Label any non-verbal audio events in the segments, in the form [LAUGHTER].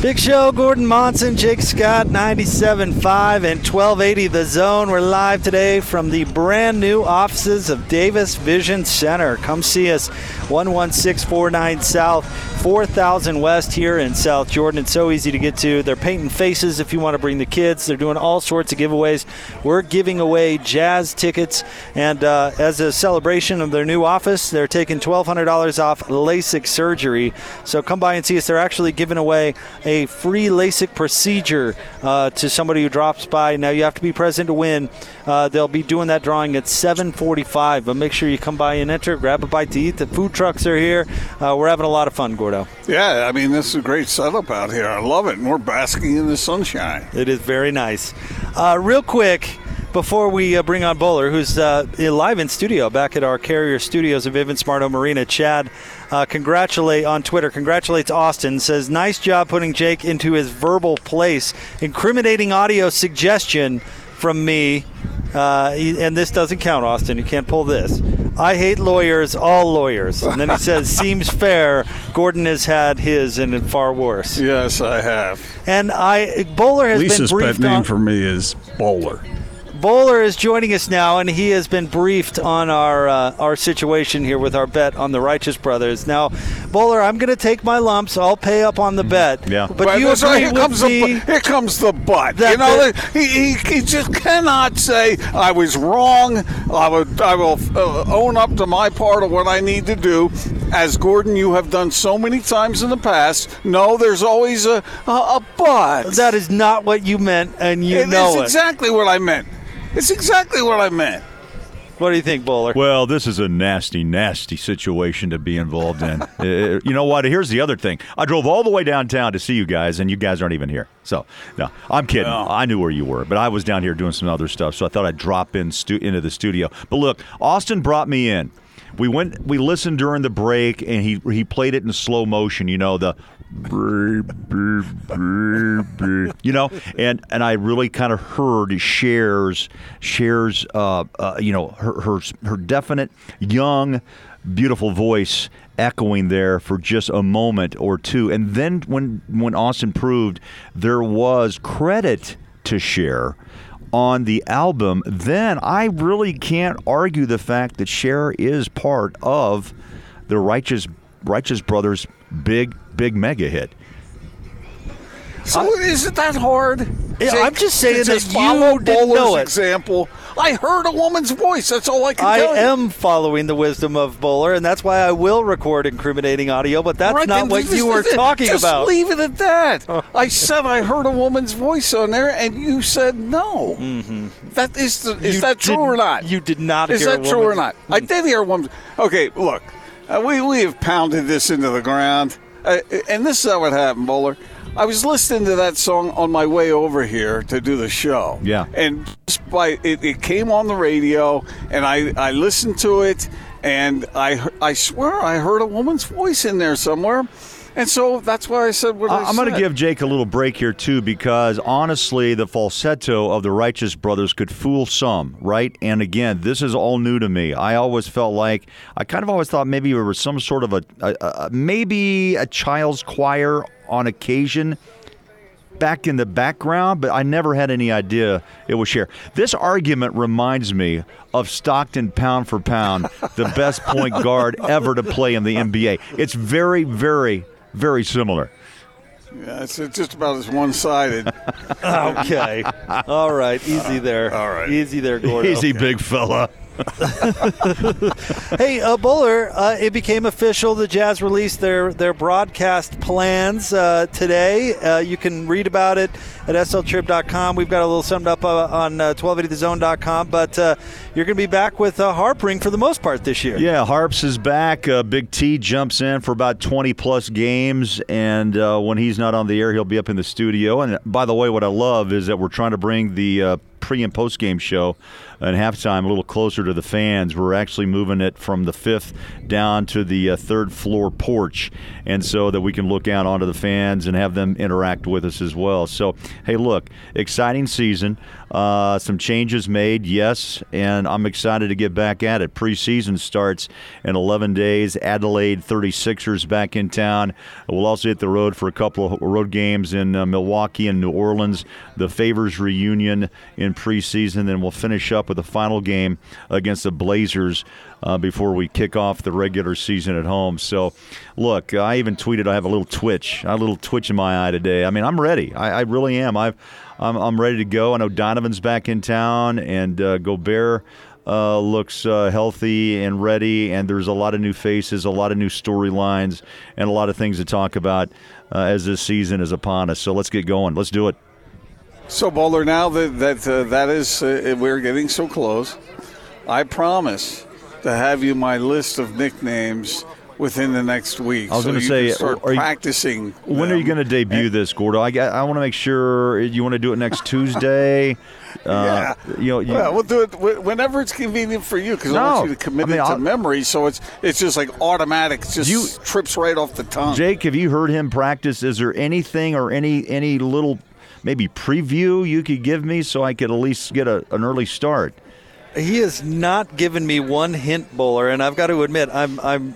Big Show, Gordon Monson, Jake Scott, 97.5 and 1280 The Zone. We're live today from the brand new offices of Davis Vision Center. Come see us, 11649 South, 4000 West here in South Jordan. It's so easy to get to. They're painting faces if you want to bring the kids. They're doing all sorts of giveaways. We're giving away jazz tickets, and uh, as a celebration of their new office, they're taking $1,200 off LASIK surgery. So come by and see us. They're actually giving away free LASIK procedure uh, to somebody who drops by. Now you have to be present to win. Uh, they'll be doing that drawing at 7:45. But make sure you come by and enter. Grab a bite to eat. The food trucks are here. Uh, we're having a lot of fun, Gordo. Yeah, I mean, this is a great setup out here. I love it. And we're basking in the sunshine. It is very nice. Uh, real quick, before we uh, bring on Bowler, who's uh, live in studio back at our Carrier Studios of Vivint Smart Home Arena, Chad, uh, congratulate on Twitter, congratulates Austin, says, nice job putting Jake into his verbal place. Incriminating audio suggestion from me. Uh, and this doesn't count, Austin. You can't pull this. I hate lawyers, all lawyers. And then he [LAUGHS] says, seems fair. Gordon has had his and far worse. Yes, I have. And I Bowler has Lisa's been pet name on, for me is Bowler. Bowler is joining us now, and he has been briefed on our uh, our situation here with our bet on the Righteous Brothers. Now, Bowler, I'm going to take my lumps. I'll pay up on the bet. Yeah. but Well, you that's agree right. Here with comes me? the bu- here comes the but. that you know, the- he, he, he just cannot say I was wrong. I will I will uh, own up to my part of what I need to do. As Gordon, you have done so many times in the past. No, there's always a a, a but. that is not what you meant, and you It know is it. exactly what I meant. It's exactly what I meant. what do you think, Bowler? Well, this is a nasty, nasty situation to be involved in. [LAUGHS] Uh, you know what? Here's the other thing. I drove all the way downtown to see you guys, and you guys aren't even here. So, no, I'm kidding. No. I knew where you were, but I was down here doing some other stuff, so I thought I'd drop in stu- into the studio. But look, Austin brought me in. We went. We listened during the break, and he he played it in slow motion. You know the. You know, and and I really kind of heard shares shares uh, uh, you know her, her her definite young beautiful voice echoing there for just a moment or two and then when when Austin proved there was credit to share on the album then I really can't argue the fact that Cher is part of the Righteous Righteous Brothers big big mega hit So is it that hard? Yeah, Jake, I'm just saying just you didn't know it. example. I heard a woman's voice. That's all I can I tell you. am following the wisdom of Bowler, and that's why I will record incriminating audio. But that's Right, not what you were talking just about. leave it at that. I said I heard a woman's voice on there, and you said no. Mm-hmm. That is the, is You that true or not? you did not Is hear a that true or not? I did hear a woman. Okay, look, uh, we we have pounded this into the ground, uh, and this is how it happened, Bowler. I was listening to that song on my way over here to do the show. Yeah. and just by it, it came on the radio, and I I listened to it, and I I swear I heard a woman's voice in there somewhere, and so that's why I said what I, I'm going to give Jake a little break here too, because honestly, the falsetto of the Righteous Brothers could fool some, right? And again, this is all new to me. I always felt like I kind of always thought maybe there was some sort of a, a, a maybe a child's choir on occasion back in the background, but I never had any idea it was Cher. This argument reminds me of Stockton pound for pound, the best point guard ever to play in the NBA. It's very, very, very similar. Yeah, it's, it's just about as one sided. [LAUGHS] Okay. All right. Easy there. All right. Easy there, Gordo. Easy, big fella. [LAUGHS] Hey, uh, Bowler, uh, it became official. The Jazz released their, their broadcast plans uh, today. Uh, you can read about it at sltrib.com. We've got a little summed up uh, on uh, 1280thezone.com. But uh, you're going to be back with uh, Harpring for the most part this year. Yeah, Harps is back. Big T jumps in for about 20 plus games, and when he's not on the air, he'll be up in the studio. And by the way, what I love is that we're trying to bring the pre and post game show and halftime a little closer to the fans. We're actually moving it from the fifth down to the uh, third floor porch, and so that we can look out onto the fans and have them interact with us as well. So, hey, look, exciting season. Uh, some changes made, yes, and I'm excited to get back at it. Preseason starts in 11 days. Adelaide 36ers back in town. We'll also hit the road for a couple of road games in uh, Milwaukee and New Orleans. The Favors reunion in preseason. Then we'll finish up with a final game against the Blazers uh, before we kick off the regular season at home. So, look, I even tweeted I have a little twitch, a little twitch in my eye today. I mean, I'm ready. I, I really am. I've, I'm, I'm ready to go. I know Donovan's back in town, and uh, Gobert. Uh, looks uh, healthy and ready, and there's a lot of new faces, a lot of new storylines, and a lot of things to talk about uh, as this season is upon us. So let's get going. Let's do it. So, Bowler, now that that uh, that is, uh, we're getting so close. I promise to have you my list of nicknames within the next week. I was so going to you say, start are you- practicing. When are you going to debut this, Gordo? I, I want to make sure you want to do it next Tuesday. [LAUGHS] Yeah. Uh, you know, you, well, we'll do it whenever it's convenient for you because I want you to commit I mean, it to I'll- memory. So it's it's just like automatic. It just You- trips right off the tongue. Jake, have you heard him practice? Is there anything or any any little maybe preview you could give me so I could at least get a, an early start? He has not given me one hint, Bowler, and I've got to admit, I'm I'm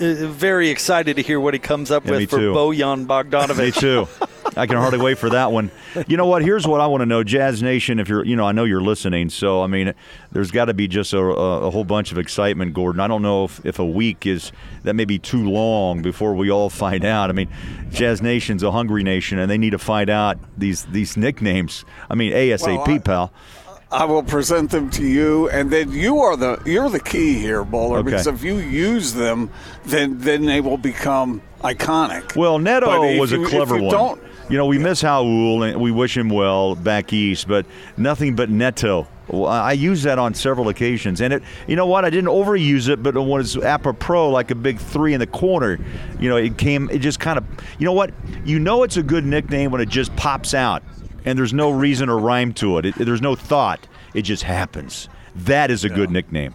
uh, very excited to hear what he comes up Yeah, with for. Bojan [LAUGHS] Me too. [LAUGHS] I can hardly wait for that one. You know what? Here's what I want to know, Jazz Nation. If you're, you know, I know you're listening, so I mean, there's got to be just a, a, a whole bunch of excitement, Gordon. I don't know if, if a week is that may be too long before we all find out. I mean, Jazz Nation's a hungry nation, and they need to find out these these nicknames. I mean, ASAP, Well, I- pal. I will present them to you, and then you are the you're the key here, Bowler. Okay. Because if you use them, then then they will become iconic. Well, Neto was a you- if clever one. You know, we miss Raul and we wish him well back east, but nothing but Neto. I use that on several occasions, and it. You know what? I didn't overuse it, but it was apropos, like a big three in the corner. You know, it came. It just kind of. You know what? You know, it's a good nickname when it just pops out, and there's no reason or rhyme to it. it there's no thought. It just happens. That is a good nickname.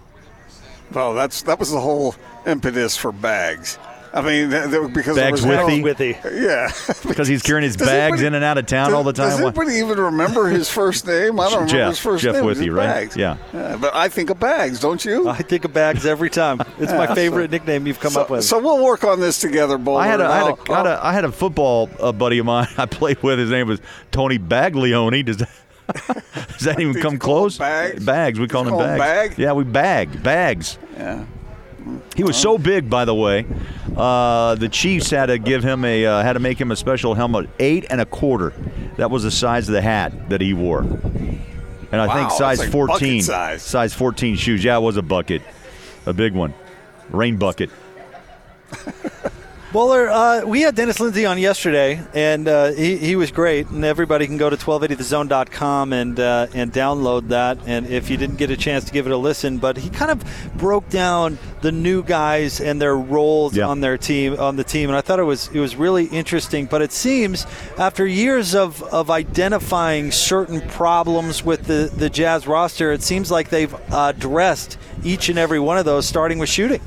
well, that's that was the whole impetus for bags. I mean, th- th- because there Bags was Withey? no- Withey. Yeah, [LAUGHS] Because he's carrying his Does bags anybody- in and out of town does- all the time. Does anybody even remember his first name? I don't remember Jeff. his first Jeff name. Was Withey, right? Bags? Yeah. But I think of Bags, don't you? I think of bags every time. It's my favorite nickname you've come so, up with. so we'll work on this together, Bowler. I had a, I had and a, I'll- I had a, I had a football uh, buddy of mine [LAUGHS] I played with. His name was Tony Baglione. Does that, [LAUGHS] does that even come you call him close? Bags? Bags. We call him call him bags. Bag? Yeah, we bag bags. Yeah. He was so big, by the way. Uh, the Chiefs had to give him a uh, had to make him a special helmet, eight and a quarter. That was the size of the hat that he wore. And I Wow, think size like 14, size. size 14 shoes. Yeah, it was a bucket, a big one, rain bucket. [LAUGHS] Bowler, uh, we had Dennis Lindsey on yesterday, and uh, he, he was great. And everybody can go to 1280thezone.com and uh, and download that. And if you didn't get a chance to give it a listen, but he kind of broke down the new guys and their roles Yeah. on their team on the team, and I thought it was it was really interesting. But it seems after years of, of identifying certain problems with the the Jazz roster, it seems like they've addressed each and every one of those, starting with shooting.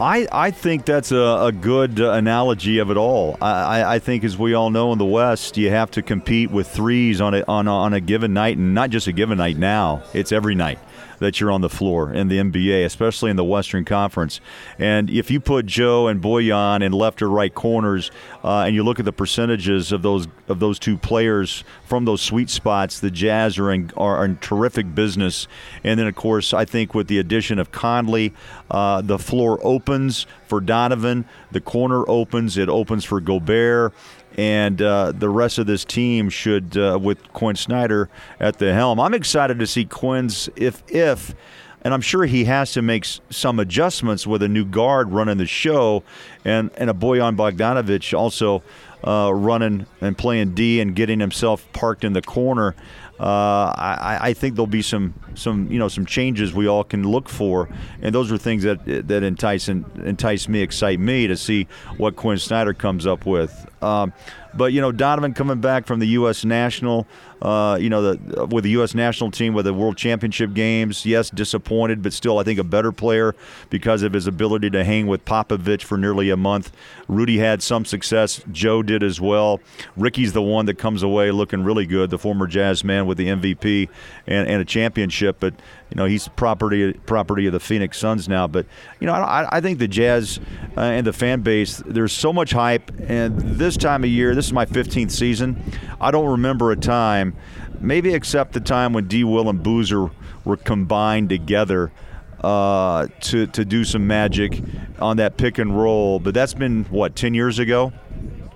I, I think that's a, a good uh, analogy of it all. I, I- I think, as we all know in the West, you have to compete with threes on a, on, a, on a given night, and not just a given night now, it's every night that you're on the floor in the NBA, especially in the Western Conference. And if you put Joe and Bojan in left or right corners, uh, and you look at the percentages of those of those two players from those sweet spots, the Jazz are in, are in terrific business. And then, of course, I think with the addition of Conley, uh, the floor opens for Donovan, the corner opens, it opens for Gobert and uh, the rest of this team should, uh, with Quinn Snyder at the helm. I'm excited to see Quinn's if if, and I'm sure he has to make some adjustments with a new guard running the show, and and a Bojan Bogdanovich also uh, running and playing D and getting himself parked in the corner. Uh, I, I think there'll be some some you know some changes we all can look for, and those are things that that entice entice me, excite me to see what Quinn Snyder comes up with. Um, But you know, Donovan coming back from the U.S. national, uh, you know, the, with the U.S. national team with the World Championship games. Yes, disappointed, but still, I think a better player because of his ability to hang with Popovich for nearly a month. Rudy had some success. Joe did as well. Ricky's the one that comes away looking really good. The former Jazz man with the MVP and, and a championship, but you know he's property property of the Phoenix Suns now. But you know, I, I think the Jazz uh, and the fan base. There's so much hype, and this time of year, this is my 15th season. I don't remember a time, maybe except the time when D. Will and Boozer were combined together. Uh, to to do some magic on that pick and roll, but that's been what ten years ago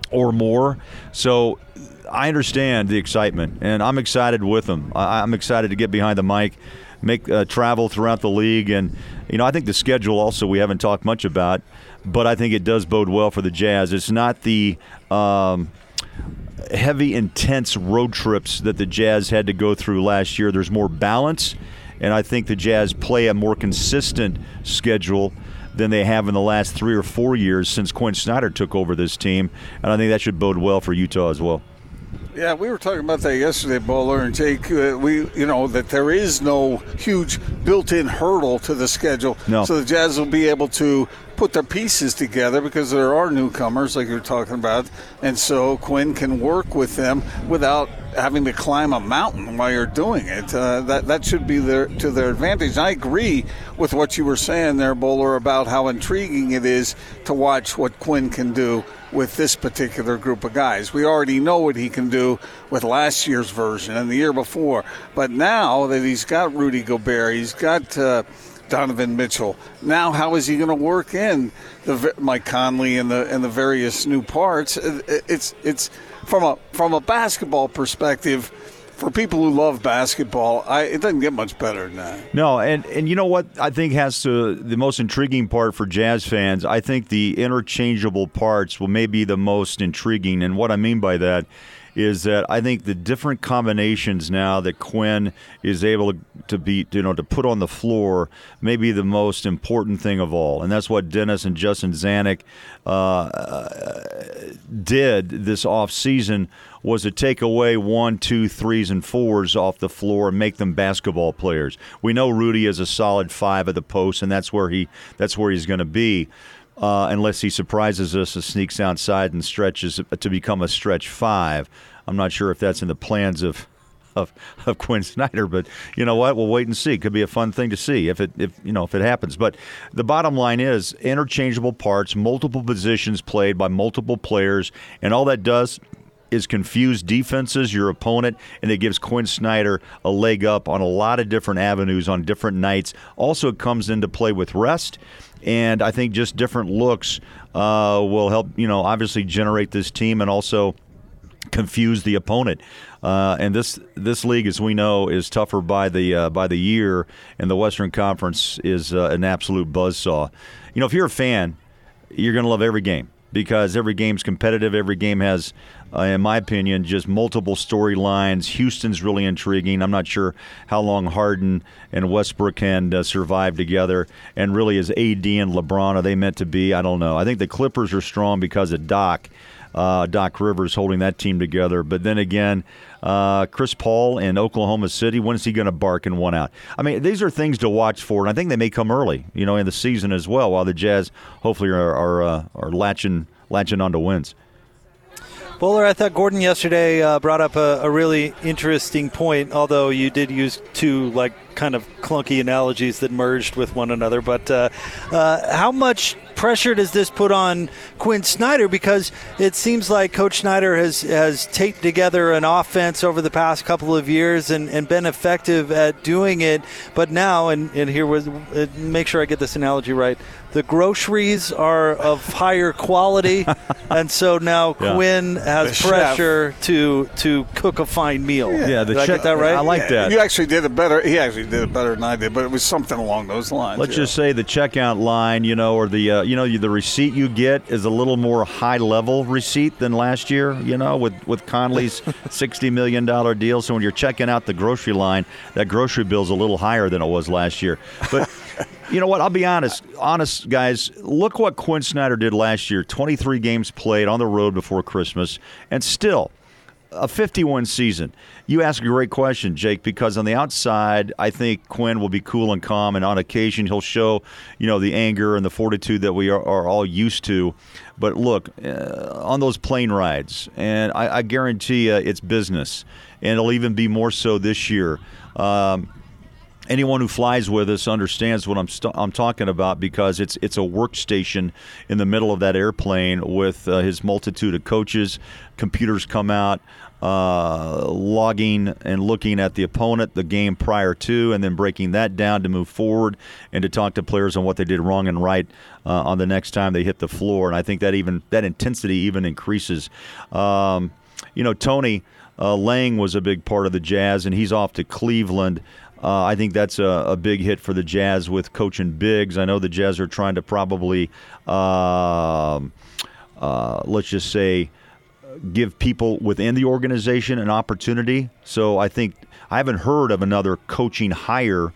or more. So I understand the excitement, and I'm excited with them. I, am excited to get behind the mic, make uh, travel throughout the league, and you know I think the schedule also we haven't talked much about, but I think it does bode well for the Jazz. It's not the um, heavy, intense road trips that the Jazz had to go through last year. There's more balance, and I think the Jazz play a more consistent schedule than they have in the last three or four years since Quinn Snyder took over this team, and I think that should bode well for Utah as well. Yeah, we were talking about that yesterday, Bowler and Jake. Uh, we, you know, that there is no huge built-in hurdle to the schedule, no. so the Jazz will be able to put their pieces together because there are newcomers, like you're talking about, and so Quinn can work with them without having to climb a mountain while you're doing it. Uh, that that should be their, to their advantage. I agree with what you were saying there, Bowler, about how intriguing it is to watch what Quinn can do with this particular group of guys. We already know what he can do with last year's version and the year before, but now that he's got Rudy Gobert, he's got. Uh, Donovan Mitchell. Now, how is he going to work in the Mike Conley and the and the various new parts? It's it's from a from a basketball perspective for people who love basketball, I, it doesn't get much better than that. No, and and you know what I think has to the most intriguing part for Jazz fans. I think the interchangeable parts will maybe the most intriguing, and what I mean by that is that I think the different combinations now that Quinn is able to be, you know, to put on the floor may be the most important thing of all, and that's what Dennis and Justin Zanik uh, did this off season was to take away one, two, threes, and fours off the floor and make them basketball players. We know Rudy is a solid five at the post, and that's where he that's where he's going to be uh, unless he surprises us and sneaks outside and stretches to become a stretch five. I'm not sure if that's in the plans of of, of Quinn Snyder, but you know what? We'll wait and see. Could be a fun thing to see if it if you know if it happens. But the bottom line is interchangeable parts, multiple positions played by multiple players, and all that does is confuse defenses, your opponent, and it gives Quinn Snyder a leg up on a lot of different avenues on different nights. Also, it comes into play with rest and I think just different looks uh, will help. You know, obviously generate this team and also confuse the opponent. Uh, and this this league, as we know, is tougher by the uh, by the year, and the Western Conference is uh, an absolute buzzsaw. You know, if you're a fan, you're going to love every game because every game's competitive. Every game has, uh, in my opinion, just multiple storylines. Houston's really intriguing. I'm not sure how long Harden and Westbrook can uh, survive together. And really, is AD and LeBron are they meant to be? I don't know. I think the Clippers are strong because of Doc. Uh, Doc Rivers holding that team together. But then again, uh, Chris Paul in Oklahoma City, when is he going to bark and one out? I mean, these are things to watch for, and I think they may come early, you know, in the season as well, while the Jazz hopefully are are, uh, are latching latching onto wins. Bowler, I thought Gordon yesterday uh, brought up a, a, really interesting point, although you did use two like kind of clunky analogies that merged with one another. But uh, uh, how much pressure does this put on Quinn Snyder? Because it seems like Coach Snyder has, has taped together an offense over the past couple of years and, and been effective at doing it. But now, and, and here was, uh, make sure I get this analogy right, the groceries are of higher quality, [LAUGHS] and so now yeah. Quinn has the pressure chef. to to cook a fine meal. Yeah, yeah the did check, I get that right? I like that. You actually did it better. He actually did it better than I did, but it was something along those lines. Let's yeah. just say the checkout line, you know, or the uh, you know, the receipt you get is a little more high level receipt than last year. You know, with with Conley's [LAUGHS] sixty million dollar deal. So when you're checking out the grocery line, that grocery bill's a little higher than it was last year. But [LAUGHS] you know what? I'll be honest, honest guys. Look what Quinn Snyder did last year. Twenty three games played on the road before Christmas, and still a 51 season. You ask a great question, Jake, because on the outside, I think Quinn will be cool and calm, and on occasion he'll show, you know, the anger and the fortitude that we are, are all used to. But look, uh, on those plane rides, and I, I guarantee you it's business, and it'll even be more so this year. Um, anyone who flies with us understands what I'm st- I'm talking about because it's it's a workstation in the middle of that airplane with uh, his multitude of coaches. Computers come out, uh, logging and looking at the opponent, the game prior to, and then breaking that down to move forward and to talk to players on what they did wrong and right uh, on the next time they hit the floor. And I think that even that intensity even increases. Um, you know, Tony. Uh, Lang was a big part of the Jazz, and he's off to Cleveland. Uh, I think that's a, a, big hit for the Jazz with coaching Biggs. I know the Jazz are trying to probably, uh, uh, let's just say, give people within the organization an opportunity. So I think I haven't heard of another coaching hire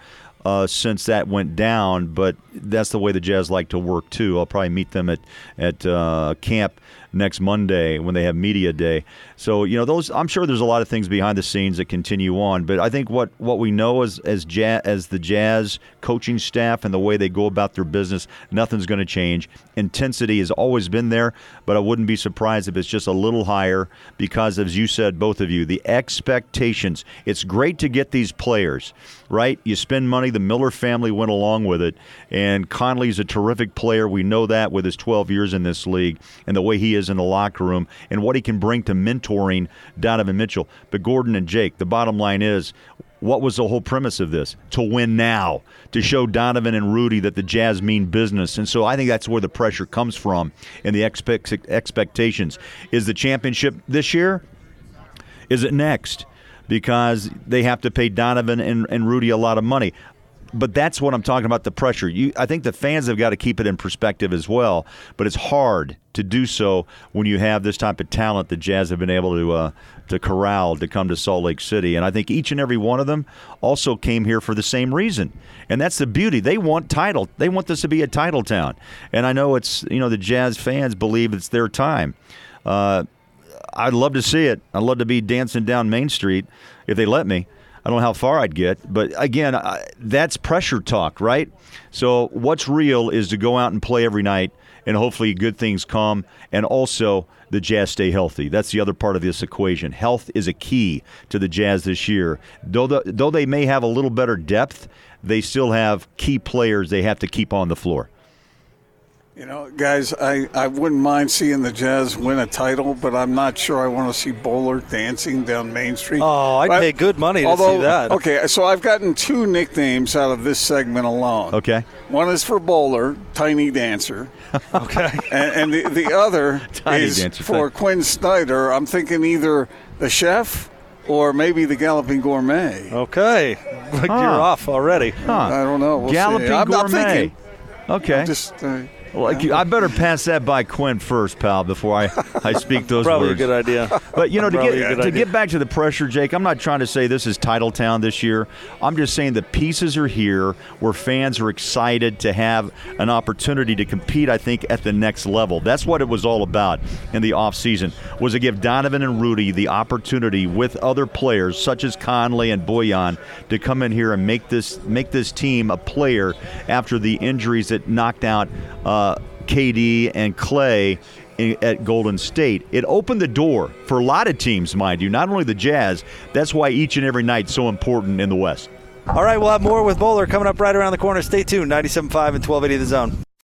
uh, since that went down, but that's the way the Jazz like to work too. I'll probably meet them at at uh, camp next Monday when they have media day. So you know those. I'm sure there's a lot of things behind the scenes that continue on, but I think what what we know as as jazz, as the Jazz coaching staff and the way they go about their business, nothing's going to change. Intensity has always been there, but I wouldn't be surprised if it's just a little higher because, as you said, both of you, the expectations. It's great to get these players right. You spend money. The Miller family went along with it, and Conley's a terrific player. We know that with his 12 years in this league and the way he is in the locker room and what he can bring to mentoring Donovan Mitchell. But Gordon and Jake, the bottom line is what was the whole premise of this? To win now, to show Donovan and Rudy that the Jazz mean business. And so I think that's where the pressure comes from and the expect- expectations. Is the championship this year? Is it next? Because they have to pay Donovan and, and Rudy a lot of money but that's what I'm talking about the pressure. You, I think the fans have got to keep it in perspective as well. But it's hard to do so when you have this type of talent that Jazz have been able to uh, to corral to come to Salt Lake City. And I think each and every one of them also came here for the same reason, and that's the beauty. They want title. They want this to be a title town. And I know it's you know the Jazz fans believe it's their time. Uh, I'd love to see it. I'd love to be dancing down Main Street if they let me. I don't know how far I'd get, but again, I, that's pressure talk, right? So what's real is to go out and play every night, and hopefully good things come, and also the Jazz stay healthy. That's the other part of this equation. Health is a key to the Jazz this year. Though the, though they may have a little better depth, they still have key players they have to keep on the floor. You know, guys, I, I wouldn't mind seeing the Jazz win a title, but I'm not sure I want to see Bowler dancing down Main Street. Oh, I'd but, pay good money to although, see that. Okay, so I've gotten two nicknames out of this segment alone. Okay. One is for Bowler, Tiny Dancer. [LAUGHS] okay. And, and the, the other [LAUGHS] Tiny is Dancer, for Quinn Snyder. I'm thinking either the chef or maybe the Galloping Gourmet. Okay. You're off already. Huh. I don't know. We'll Galloping see. I'm, I'm Gourmet. thinking. Okay. Just. Uh, Well, I better pass that by Quinn first, pal, before I, I speak those Probably words. Probably a good idea. But you know, to Probably get to idea. get back to the pressure, Jake, I'm not trying to say this is title town this year. I'm just saying the pieces are here where fans are excited to have an opportunity to compete. I think at the next level. That's what it was all about in the offseason, was to give Donovan and Rudy the opportunity with other players such as Conley and Bojan to come in here and make this make this team a player after the injuries that knocked out. Uh, KD and Clay in, at Golden State. It opened the door for a lot of teams, mind you, not only the Jazz. That's why each and every night's so important in the West. All right, we'll have more with Bowler coming up right around the corner. Stay tuned. 97.5 and 1280 The Zone.